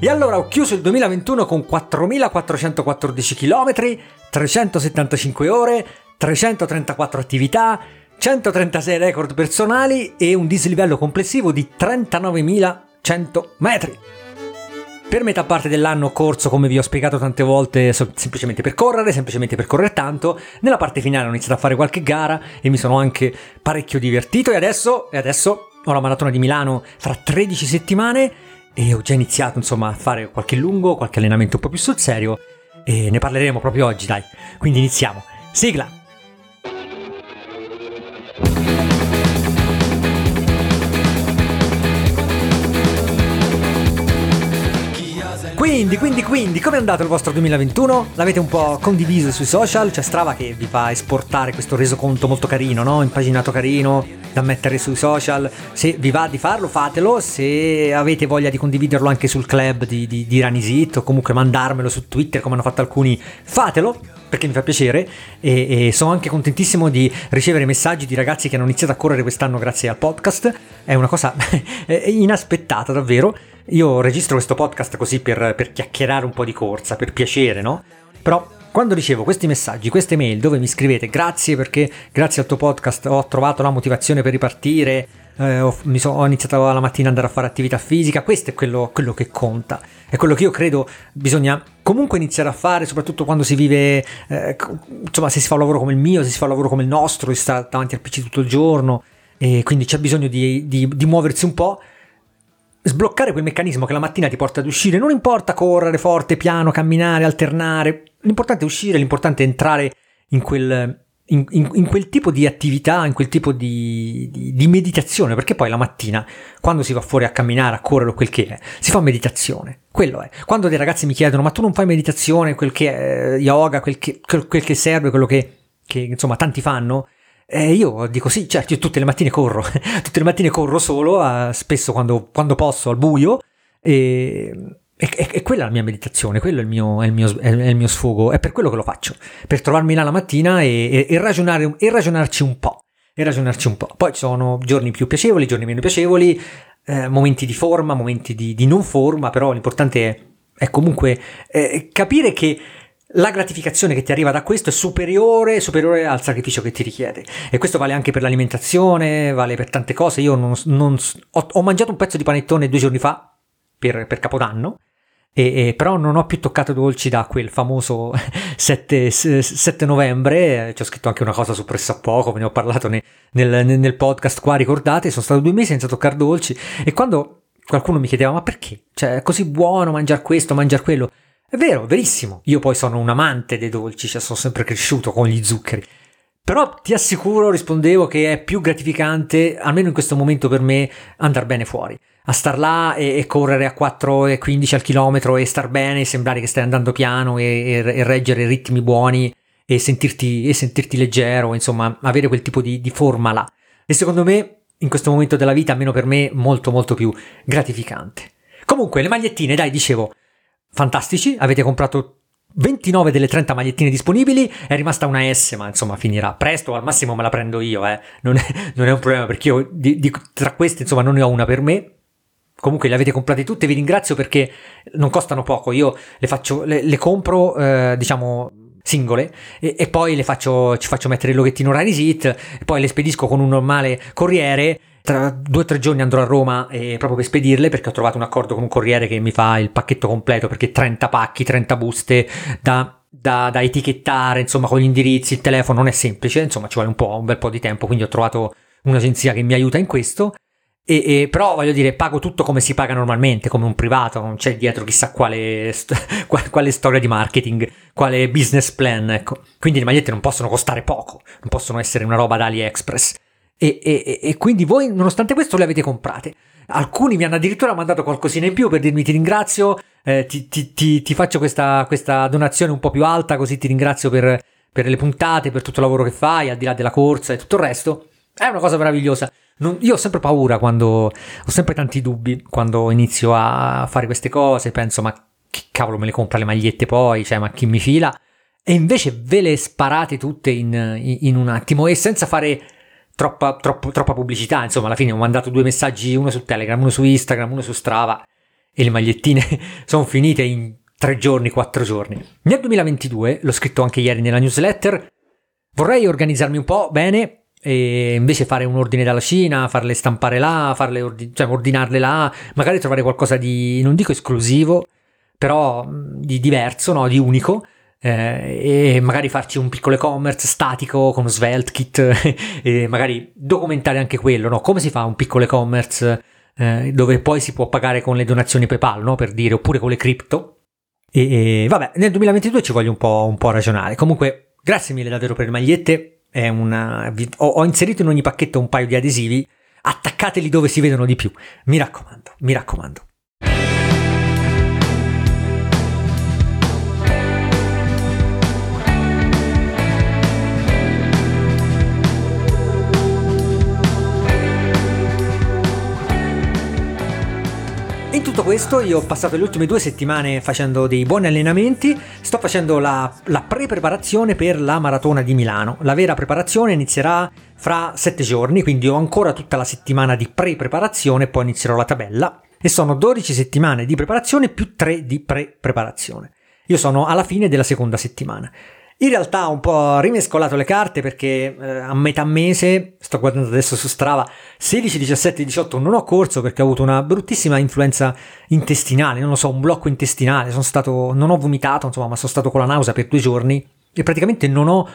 E allora ho chiuso il 2021 con 4.414 km, 375 ore, 334 attività, 136 record personali e un dislivello complessivo di 39.100 metri. Per metà parte dell'anno ho corso, come vi ho spiegato tante volte, semplicemente per correre, semplicemente per correre tanto. Nella parte finale ho iniziato a fare qualche gara e mi sono anche parecchio divertito e adesso, e adesso ho la maratona di Milano fra 13 settimane e ho già iniziato insomma a fare qualche lungo, qualche allenamento un po' più sul serio e ne parleremo proprio oggi, dai. Quindi iniziamo. Sigla! Quindi, quindi, quindi, come è andato il vostro 2021? L'avete un po' condiviso sui social? C'è Strava che vi fa esportare questo resoconto molto carino, no? Impaginato carino, da mettere sui social. Se vi va di farlo, fatelo. Se avete voglia di condividerlo anche sul club di, di, di Ranisit o comunque mandarmelo su Twitter come hanno fatto alcuni, fatelo perché mi fa piacere e, e, sono anche contentissimo di ricevere messaggi di ragazzi che hanno iniziato a correre quest'anno grazie al podcast. È una cosa inaspettata davvero. Io registro questo podcast così per, per chiacchierare un po' di corsa, per piacere, no? Però quando ricevo questi messaggi, queste mail dove mi scrivete grazie perché grazie al tuo podcast ho trovato la motivazione per ripartire, eh, ho, so, ho, iniziato la mattina ad andare a fare attività fisica, questo è quello, quello, che conta, è quello che io credo bisogna comunque iniziare a fare, soprattutto quando si vive, eh, insomma se si fa un lavoro come il mio, se si fa un lavoro come il nostro, si sta davanti al PC tutto il giorno e quindi c'è bisogno di, di, di muoversi un po' sbloccare quel meccanismo che la mattina ti porta ad uscire, non importa correre forte, piano, camminare, alternare, l'importante è uscire, l'importante è entrare in quel, in, in, in quel tipo di attività, in quel tipo di, di, di, meditazione, perché poi la mattina, quando si va fuori a camminare, a correre o quel che è, si fa meditazione, quello è. Quando dei ragazzi mi chiedono, ma tu non fai meditazione, quel che è yoga, quel che, quel che serve, quello che, che insomma tanti fanno, e io dico sì, certo, io tutte le mattine corro, tutte le mattine corro solo, uh, spesso quando, quando, posso al buio, e, e, e, quella è la mia meditazione, quello è il, mio, è, il mio, è il, mio, sfogo, è per quello che lo faccio, per trovarmi là la mattina e, e, ragionare, ragionarci un po', e ragionarci un po'. Poi ci sono giorni più piacevoli, giorni meno piacevoli, eh, momenti di forma, momenti di, di, non forma, però l'importante è, è comunque eh, capire che la gratificazione che ti arriva da questo è superiore, superiore, al sacrificio che ti richiede. E questo vale anche per l'alimentazione, vale per tante cose. Io non, non, ho, ho, mangiato un pezzo di panettone due giorni fa per, per Capodanno. E, e, però non ho più toccato dolci da quel famoso 7, 7 novembre. Ci ho scritto anche una cosa su Presso a Poco, ve ne ho parlato ne, nel, nel podcast qua, ricordate? Sono stato due mesi senza toccare dolci. E quando qualcuno mi chiedeva: Ma perché? Cioè, è così buono mangiare questo, mangiare quello? È vero, verissimo. Io poi sono un amante dei dolci, cioè sono sempre cresciuto con gli zuccheri. Però ti assicuro, rispondevo, che è più gratificante, almeno in questo momento per me, andare bene fuori. A star là e, e correre a 4,15 al chilometro e star bene, sembrare che stai andando piano e, e, e reggere ritmi buoni e sentirti, sentirti, leggero, insomma, avere quel tipo di, di forma là. E secondo me, in questo momento della vita, almeno per me, molto molto più gratificante. Comunque, le magliettine, dai, dicevo, fantastici, avete comprato 29 delle 30 magliettine disponibili, è rimasta una S, ma insomma finirà presto, al massimo me la prendo io, eh. non, è, non, è, un problema perché io di, di, tra queste insomma non ne ho una per me. Comunque le avete comprate tutte, vi ringrazio perché non costano poco, io le, faccio, le, le compro eh, diciamo singole e, e, poi faccio, ci faccio mettere il loghettino Rarisit poi le spedisco con un normale corriere tra due o tre giorni andrò a Roma eh, proprio per spedirle perché ho trovato un accordo con un corriere che mi fa il pacchetto completo perché 30 pacchi, 30 buste da, da, da, etichettare, insomma con gli indirizzi, il telefono non è semplice, insomma ci vuole un po', un bel po' di tempo, quindi ho trovato un'agenzia che mi aiuta in questo. E, e, però voglio dire, pago tutto come si paga normalmente, come un privato, non c'è dietro chissà quale, st- quale storia di marketing, quale business plan, ecco. Quindi le magliette non possono costare poco, non possono essere una roba da AliExpress. E, e, e, quindi voi, nonostante questo, le avete comprate. Alcuni mi hanno addirittura mandato qualcosina in più per dirmi ti ringrazio, eh, ti, ti, ti, ti, faccio questa, questa, donazione un po' più alta, così ti ringrazio per, per, le puntate, per tutto il lavoro che fai, al di là della corsa e tutto il resto. È una cosa meravigliosa. Non, io ho sempre paura quando ho sempre tanti dubbi quando inizio a fare queste cose. Penso, ma che cavolo me le compra le magliette poi? Cioè, ma chi mi fila? E invece ve le sparate tutte in, in, in un attimo e senza fare troppa, troppo, troppa pubblicità. Insomma, alla fine ho mandato due messaggi, uno su Telegram, uno su Instagram, uno su Strava. e le magliettine sono finite in tre giorni, quattro giorni. Nel 2022, l'ho scritto anche ieri nella newsletter, vorrei organizzarmi un po' bene e invece fare un ordine dalla Cina, farle stampare là, farle ordi- cioè ordinarle là, magari trovare qualcosa di, non dico esclusivo, però di diverso, no? di unico, eh, e magari farci un piccolo e-commerce statico con SvelteKit e magari documentare anche quello, no? come si fa un piccolo e-commerce eh, dove poi si può pagare con le donazioni PayPal, no? per dire, oppure con le cripto. E, e vabbè, nel 2022 ci voglio un po', un po' ragionare. Comunque, grazie mille davvero per le magliette. Una, ho, ho inserito in ogni pacchetto un paio di adesivi. Attaccateli dove si vedono di più. Mi raccomando, mi raccomando. Questo io ho passato le ultime due settimane facendo dei buoni allenamenti, sto facendo la, la pre-preparazione per la maratona di Milano. La vera preparazione inizierà fra sette giorni, quindi ho ancora tutta la settimana di pre-preparazione, poi inizierò la tabella. E sono 12 settimane di preparazione più 3 di pre-preparazione. Io sono alla fine della seconda settimana. In realtà ho un po' rimescolato le carte perché eh, a metà mese, sto guardando adesso su Strava, 16, 17, 18 non ho corso perché ho avuto una bruttissima influenza intestinale, non lo so, un blocco intestinale, sono stato, non ho vomitato, insomma, ma sono stato con la nausea per due giorni e praticamente non ho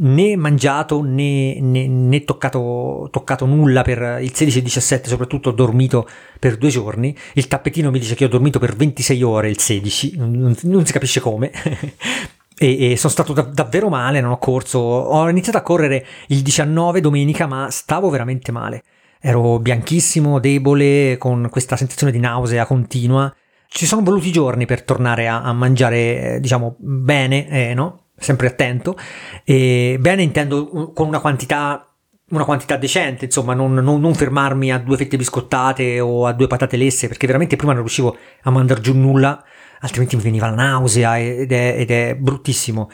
né mangiato né, né, né toccato, toccato, nulla per il 16 e 17, soprattutto ho dormito per due giorni. Il tappetino mi dice che ho dormito per 26 ore il 16, non, non si capisce come. e, e sono stato da, davvero male, non ho corso. Ho iniziato a correre il 19 domenica, ma stavo veramente male. Ero bianchissimo, debole, con questa sensazione di nausea continua. Ci sono voluti giorni per tornare a, a mangiare, eh, diciamo, bene, eh, no? Sempre attento. E bene intendo con una quantità una quantità decente, insomma, non, non, non, fermarmi a due fette biscottate o a due patate lesse, perché veramente prima non riuscivo a mandare giù nulla altrimenti mi veniva la nausea ed è, ed è bruttissimo.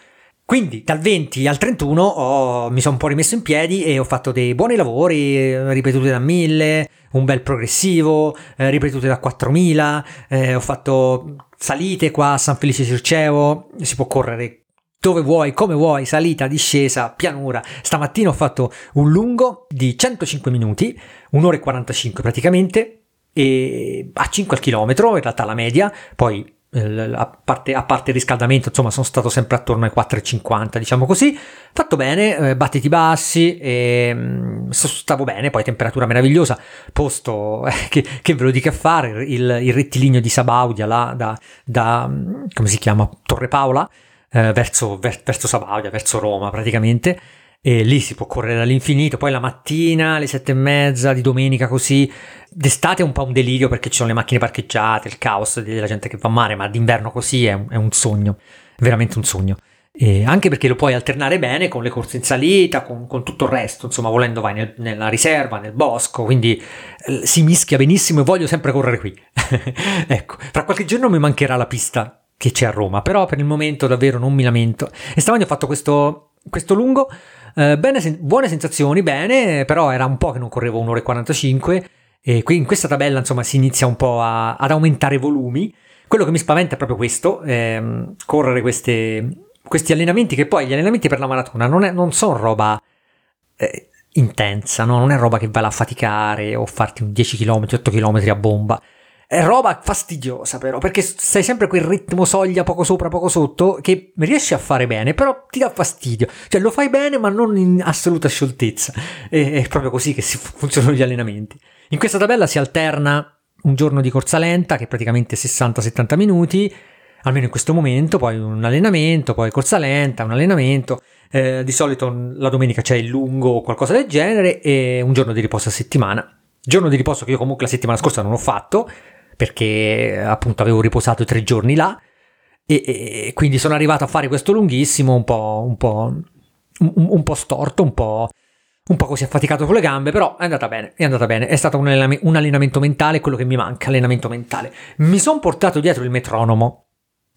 Quindi dal 20 al 31 ho, mi sono un po' rimesso in piedi e ho fatto dei buoni lavori, eh, ripetuti da 1000, un bel progressivo, eh, ripetute da 4000, eh, ho fatto salite qua a San Felice Circeo, si può correre dove vuoi, come vuoi, salita, discesa, pianura. Stamattina ho fatto un lungo di 105 minuti, un'ora e 45 praticamente, e a 5 al chilometro, in realtà la media, poi a parte, a parte, il riscaldamento, insomma, sono stato sempre attorno ai 4,50, diciamo così. Fatto bene, eh, battiti bassi, e, mm, stavo bene, poi temperatura meravigliosa, posto eh, che, che, ve lo dica a fare, il, il rettilineo di Sabaudia, là, da, da, come si chiama, Torre Paola, eh, verso, ver, verso Sabaudia, verso Roma praticamente e lì si può correre all'infinito, poi la mattina alle sette e mezza di domenica così, d'estate è un po' un delirio perché ci sono le macchine parcheggiate, il caos della gente che va a mare, ma d'inverno così è un, è un sogno, veramente un sogno. E anche perché lo puoi alternare bene con le corse in salita, con, con tutto il resto, insomma volendo vai nel, nella riserva, nel bosco, quindi eh, si mischia benissimo e voglio sempre correre qui. ecco, fra qualche giorno mi mancherà la pista che c'è a Roma, però per il momento davvero non mi lamento. E stamattina ho fatto questo, questo lungo eh, bene, buone sensazioni, bene, però era un po' che non correvo un'ora e 45 e qui in questa tabella insomma si inizia un po' a, ad aumentare i volumi. Quello che mi spaventa è proprio questo, ehm, correre queste, questi allenamenti che poi gli allenamenti per la maratona non, è, non sono roba eh, intensa, no? non è roba che vai a faticare o farti un 10 km, 8 km a bomba. È roba fastidiosa però, perché sei sempre quel ritmo soglia poco sopra, poco sotto, che riesci a fare bene, però ti dà fastidio. Cioè lo fai bene ma non in assoluta scioltezza. E, è proprio così che funzionano gli allenamenti. In questa tabella si alterna un giorno di corsa lenta, che è praticamente 60-70 minuti, almeno in questo momento, poi un allenamento, poi corsa lenta, un allenamento. Eh, di solito la domenica c'è il lungo o qualcosa del genere e un giorno di riposo a settimana. Giorno di riposo che io comunque la settimana scorsa non ho fatto, perché appunto avevo riposato tre giorni là e, e quindi sono arrivato a fare questo lunghissimo un po', un po', un, un po storto, un po', un po' così affaticato con le gambe, però è andata bene, è andata bene, è stato un, allenam- un allenamento mentale, quello che mi manca, allenamento mentale. Mi sono portato dietro il metronomo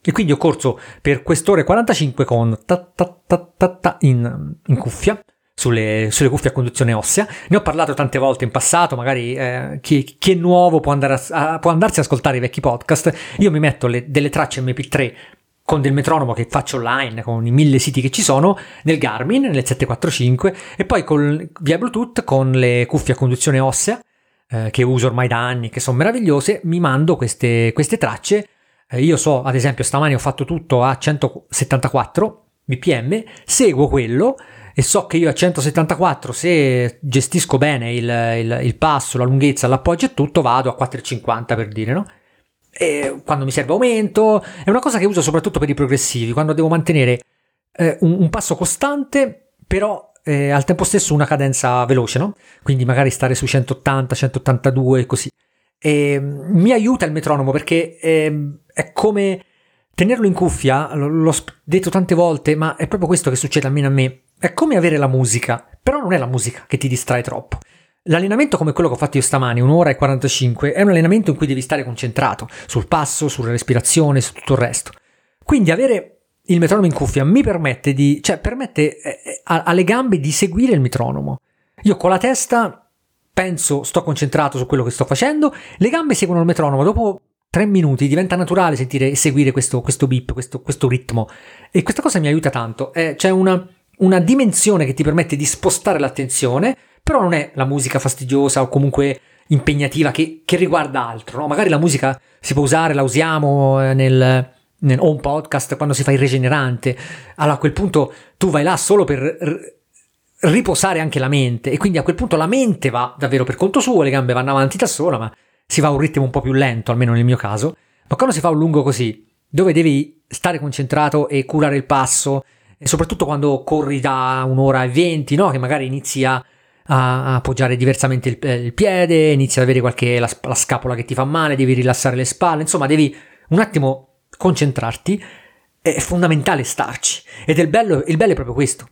e quindi ho corso per quest'ora e 45 con ta ta ta ta ta in, in cuffia sulle, sulle, cuffie a conduzione ossea. Ne ho parlato tante volte in passato, magari eh, chi, chi, è nuovo può, andare a, a, può, andarsi ad ascoltare i vecchi podcast. Io mi metto le, delle tracce MP3 con del metronomo che faccio online, con i mille siti che ci sono, nel Garmin, nel 745, e poi col, via Bluetooth con le cuffie a conduzione ossea, eh, che uso ormai da anni, che sono meravigliose, mi mando queste, queste tracce. Eh, io so, ad esempio, stamani ho fatto tutto a 174 bpm, seguo quello e so che io a 174 se gestisco bene il, il, il passo, la lunghezza, l'appoggio e tutto vado a 450 per dire, no? E quando mi serve aumento, è una cosa che uso soprattutto per i progressivi, quando devo mantenere eh, un, un, passo costante, però eh, al tempo stesso una cadenza veloce, no? Quindi magari stare su 180, 182 e così. E, mi aiuta il metronomo perché eh, è come tenerlo in cuffia, l'ho detto tante volte, ma è proprio questo che succede almeno a me è come avere la musica, però non è la musica che ti distrae troppo. L'allenamento come quello che ho fatto io stamani, un'ora e 45, è un allenamento in cui devi stare concentrato sul passo, sulla respirazione, su tutto il resto. Quindi avere il metronomo in cuffia mi permette di, cioè permette eh, eh alle gambe di seguire il metronomo. Io con la testa penso, sto concentrato su quello che sto facendo, le gambe seguono il metronomo, dopo tre minuti diventa naturale sentire e seguire questo, questo beep, questo, questo, ritmo. E questa cosa mi aiuta tanto. Eh, c'è una, una dimensione che ti permette di spostare l'attenzione, però non è la musica fastidiosa o comunque impegnativa che, che riguarda altro. No? Magari la musica si può usare, la usiamo eh, nel, nel, o un podcast quando si fa il regenerante. Allora a quel punto tu vai là solo per r- riposare anche la mente e quindi a quel punto la mente va davvero per conto suo, le gambe vanno avanti da sola, ma si va a un ritmo un po' più lento, almeno nel mio caso. Ma quando si fa un lungo così, dove devi stare concentrato e curare il passo, e soprattutto quando corri da un'ora e venti, no? che magari inizi a, a appoggiare diversamente il, il, piede, inizi ad avere qualche la, la scapola che ti fa male, devi rilassare le spalle, insomma devi un attimo concentrarti, è fondamentale starci. Ed è bello, il bello è proprio questo.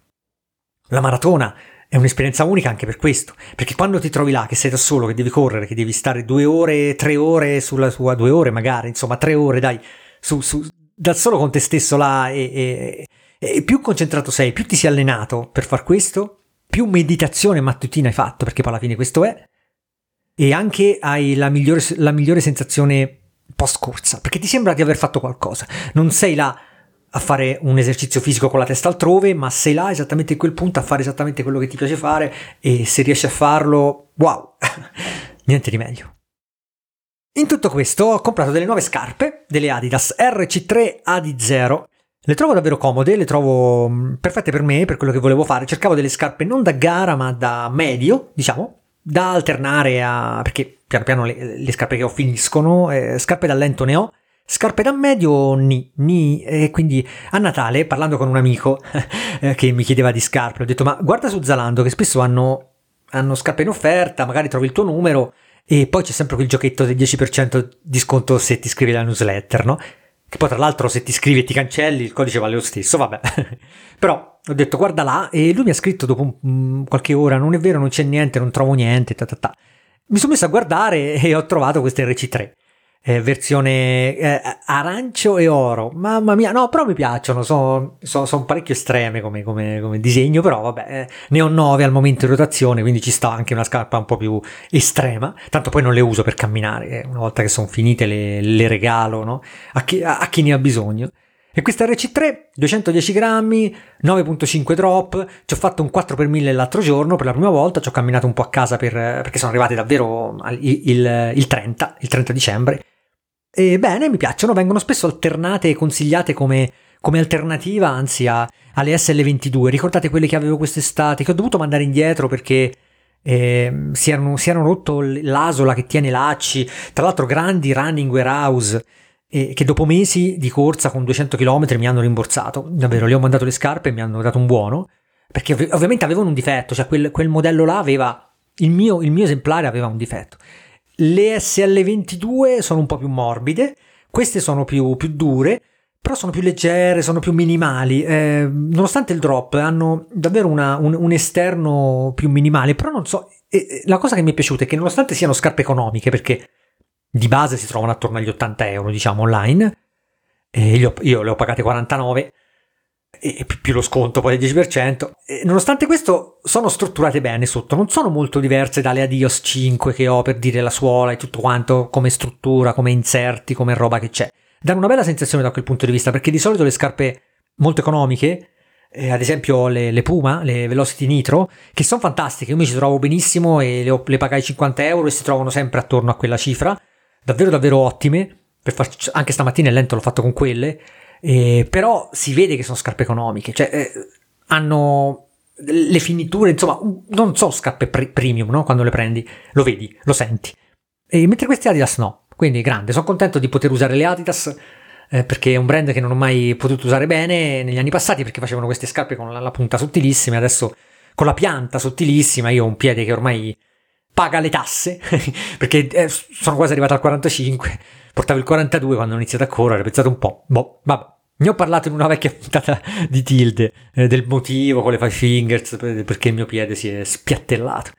La maratona è un'esperienza unica anche per questo, perché quando ti trovi là, che sei da solo, che devi correre, che devi stare due ore, tre ore sulla tua, due ore magari, insomma tre ore, dai, su, su, da solo con te stesso là e, e e più concentrato sei, più ti sei allenato per far questo, più meditazione mattutina hai fatto, perché poi alla fine questo è, e anche hai la migliore, la migliore sensazione post corsa, perché ti sembra di aver fatto qualcosa. Non sei là a fare un esercizio fisico con la testa altrove, ma sei là esattamente in quel punto a fare esattamente quello che ti piace fare e se riesci a farlo, wow, niente di meglio. In tutto questo ho comprato delle nuove scarpe, delle Adidas RC3 AD0 le trovo davvero comode, le trovo mm, perfette per me, per quello che volevo fare. Cercavo delle scarpe non da gara, ma da medio, diciamo, da alternare a... perché piano piano le, le scarpe che ho finiscono, eh, scarpe da lento ne ho, scarpe da medio ni, ni. E quindi a Natale, parlando con un amico eh, che mi chiedeva di scarpe, ho detto ma guarda su Zalando che spesso hanno, hanno scarpe in offerta, magari trovi il tuo numero e poi c'è sempre quel giochetto del 10% di sconto se ti iscrivi alla newsletter, no? Che poi tra l'altro se ti scrivi e ti cancelli il codice vale lo stesso, vabbè. Però ho detto guarda là e lui mi ha scritto dopo un, qualche ora, non è vero, non c'è niente, non trovo niente, ta ta ta. Mi sono messo a guardare e ho trovato queste RC3 eh, versione eh, arancio e oro. Mamma mia, no, però mi piacciono, sono, sono, sono parecchio estreme come, come, come, disegno, però vabbè, eh, ne ho 9 al momento in rotazione, quindi ci sta anche una scarpa un po' più estrema, tanto poi non le uso per camminare, eh, una volta che sono finite le, le regalo no? a, chi, a, a chi ne ha bisogno. E questa RC3, 210 grammi, 9.5 drop, ci ho fatto un 4 per 1000 l'altro giorno per la prima volta, ci ho camminato un po' a casa per, perché sono arrivate davvero il, il, il 30, il 30 dicembre, e bene, mi piacciono, vengono spesso alternate e consigliate come, come alternativa, anzi, a, alle SL22. Ricordate quelle che avevo quest'estate, che ho dovuto mandare indietro perché eh, si, erano, si, erano, rotto l'asola che tiene lacci, tra l'altro grandi running warehouse, eh, che dopo mesi di corsa con 200 km mi hanno rimborsato. Davvero, gli ho mandato le scarpe e mi hanno dato un buono, perché ov- ovviamente avevano un difetto, cioè quel, quel modello là aveva, il mio, il mio esemplare aveva un difetto. Le SL22 sono un po' più morbide, queste sono più, più dure, però sono più leggere, sono più minimali. Eh, nonostante il drop, hanno davvero una, un, un, esterno più minimale, però non so. Eh, la cosa che mi è piaciuta è che nonostante siano scarpe economiche, perché di base si trovano attorno agli 80 euro, diciamo, online, eh, io, io le ho pagate 49, e più lo sconto poi del 10%. E nonostante questo sono strutturate bene sotto, non sono molto diverse dalle Adios 5 che ho per dire la suola e tutto quanto come struttura, come inserti, come roba che c'è. Danno una bella sensazione da quel punto di vista perché di solito le scarpe molto economiche eh, ad esempio le, le, Puma, le Velocity Nitro, che sono fantastiche, io mi ci trovo benissimo e le, le, pagai 50 euro e si trovano sempre attorno a quella cifra, davvero davvero ottime, farci, anche stamattina il lento l'ho fatto con quelle, eh, però si vede che sono scarpe economiche, cioè eh, hanno le finiture, insomma, non sono scarpe pre- premium, no? Quando le prendi, lo vedi, lo senti. E mentre queste Adidas no, quindi grande, sono contento di poter usare le Adidas eh, perché è un brand che non ho mai potuto usare bene negli anni passati perché facevano queste scarpe con la, la punta sottilissima, adesso con la pianta sottilissima, io ho un piede che ormai paga le tasse perché eh, sono quasi arrivato al 45, portavo il 42 quando ho iniziato a correre, ho pensato un po', boh, vabbè. Ne ho parlato in una vecchia puntata di Tilde, eh, del motivo con le five fingers, perché il mio piede si è spiattellato.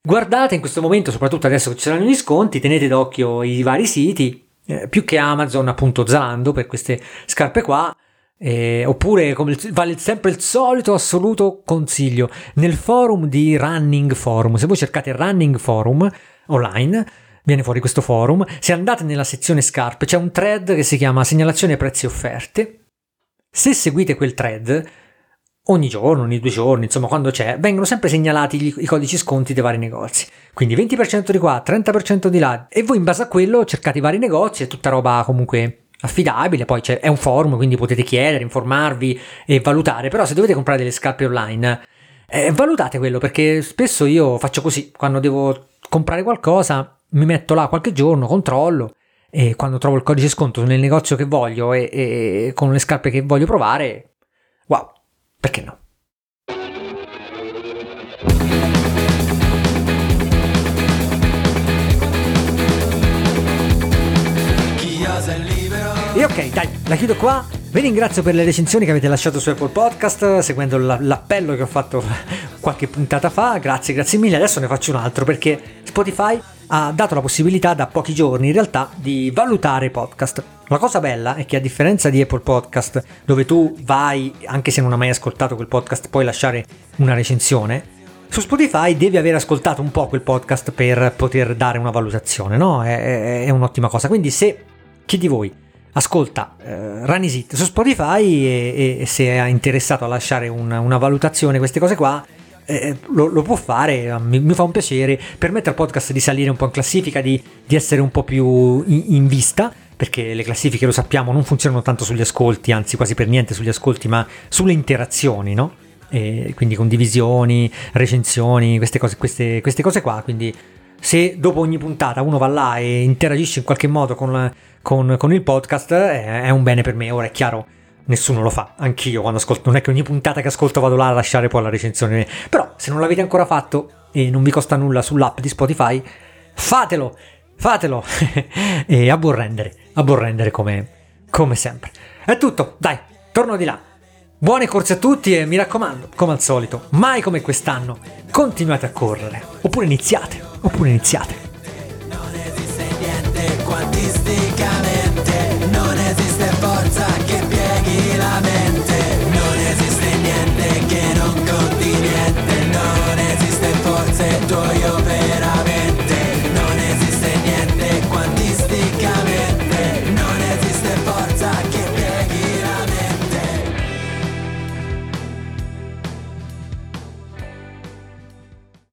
Guardate in questo momento, soprattutto adesso che ci saranno gli sconti, tenete d'occhio i vari siti, eh, più che Amazon appunto Zalando per queste scarpe qua eh, oppure come vale sempre il solito assoluto consiglio nel forum di Running Forum se voi cercate Running Forum online viene fuori questo forum. Se andate nella sezione scarpe c'è un thread che si chiama segnalazione prezzi offerte. Se seguite quel thread ogni giorno, ogni due giorni, insomma quando c'è, vengono sempre segnalati i, i codici sconti dei vari negozi. Quindi 20% di qua, 30% di là. E voi in base a quello cercate i vari negozi, è tutta roba comunque affidabile, poi è un forum, quindi potete chiedere, informarvi e valutare, però se dovete comprare delle scarpe online, eh, valutate quello perché spesso io faccio così, quando devo comprare qualcosa mi metto là qualche giorno, controllo e quando trovo il codice sconto nel negozio che voglio e, e con le scarpe che voglio provare, wow, perché no? E ok, dai, la chiudo qua. Vi ringrazio per le recensioni che avete lasciato su Apple Podcast, seguendo l'appello che ho fatto qualche puntata fa. Grazie, grazie mille. Adesso ne faccio un altro perché Spotify ha dato la possibilità da pochi giorni in realtà di valutare podcast. La cosa bella è che a differenza di Apple Podcast, dove tu vai, anche se non hai mai ascoltato quel podcast, puoi lasciare una recensione, su Spotify devi aver ascoltato un po' quel podcast per poter dare una valutazione, no? È, è, un'ottima cosa. Quindi se chi di voi ascolta eh, Ranisit su Spotify e, e, se è interessato a lasciare una, una valutazione, queste cose qua, eh, lo, lo, può fare, mi, mi, fa un piacere, permette al podcast di salire un po' in classifica, di, di essere un po' più in, in, vista, perché le classifiche lo sappiamo non funzionano tanto sugli ascolti, anzi quasi per niente sugli ascolti, ma sulle interazioni, no? E quindi condivisioni, recensioni, queste cose, queste, queste cose qua, quindi se dopo ogni puntata uno va là e interagisce in qualche modo con, con, con il podcast, è, è un bene per me, ora è chiaro nessuno lo fa, anch'io quando ascolto, non è che ogni puntata che ascolto vado là a lasciare poi la recensione, però se non l'avete ancora fatto e non vi costa nulla sull'app di Spotify, fatelo, fatelo e aborrendere, aborrendere come, come sempre. È tutto, dai, torno di là. Buone corse a tutti e mi raccomando, come al solito, mai come quest'anno, continuate a correre, oppure iniziate, oppure iniziate. historia.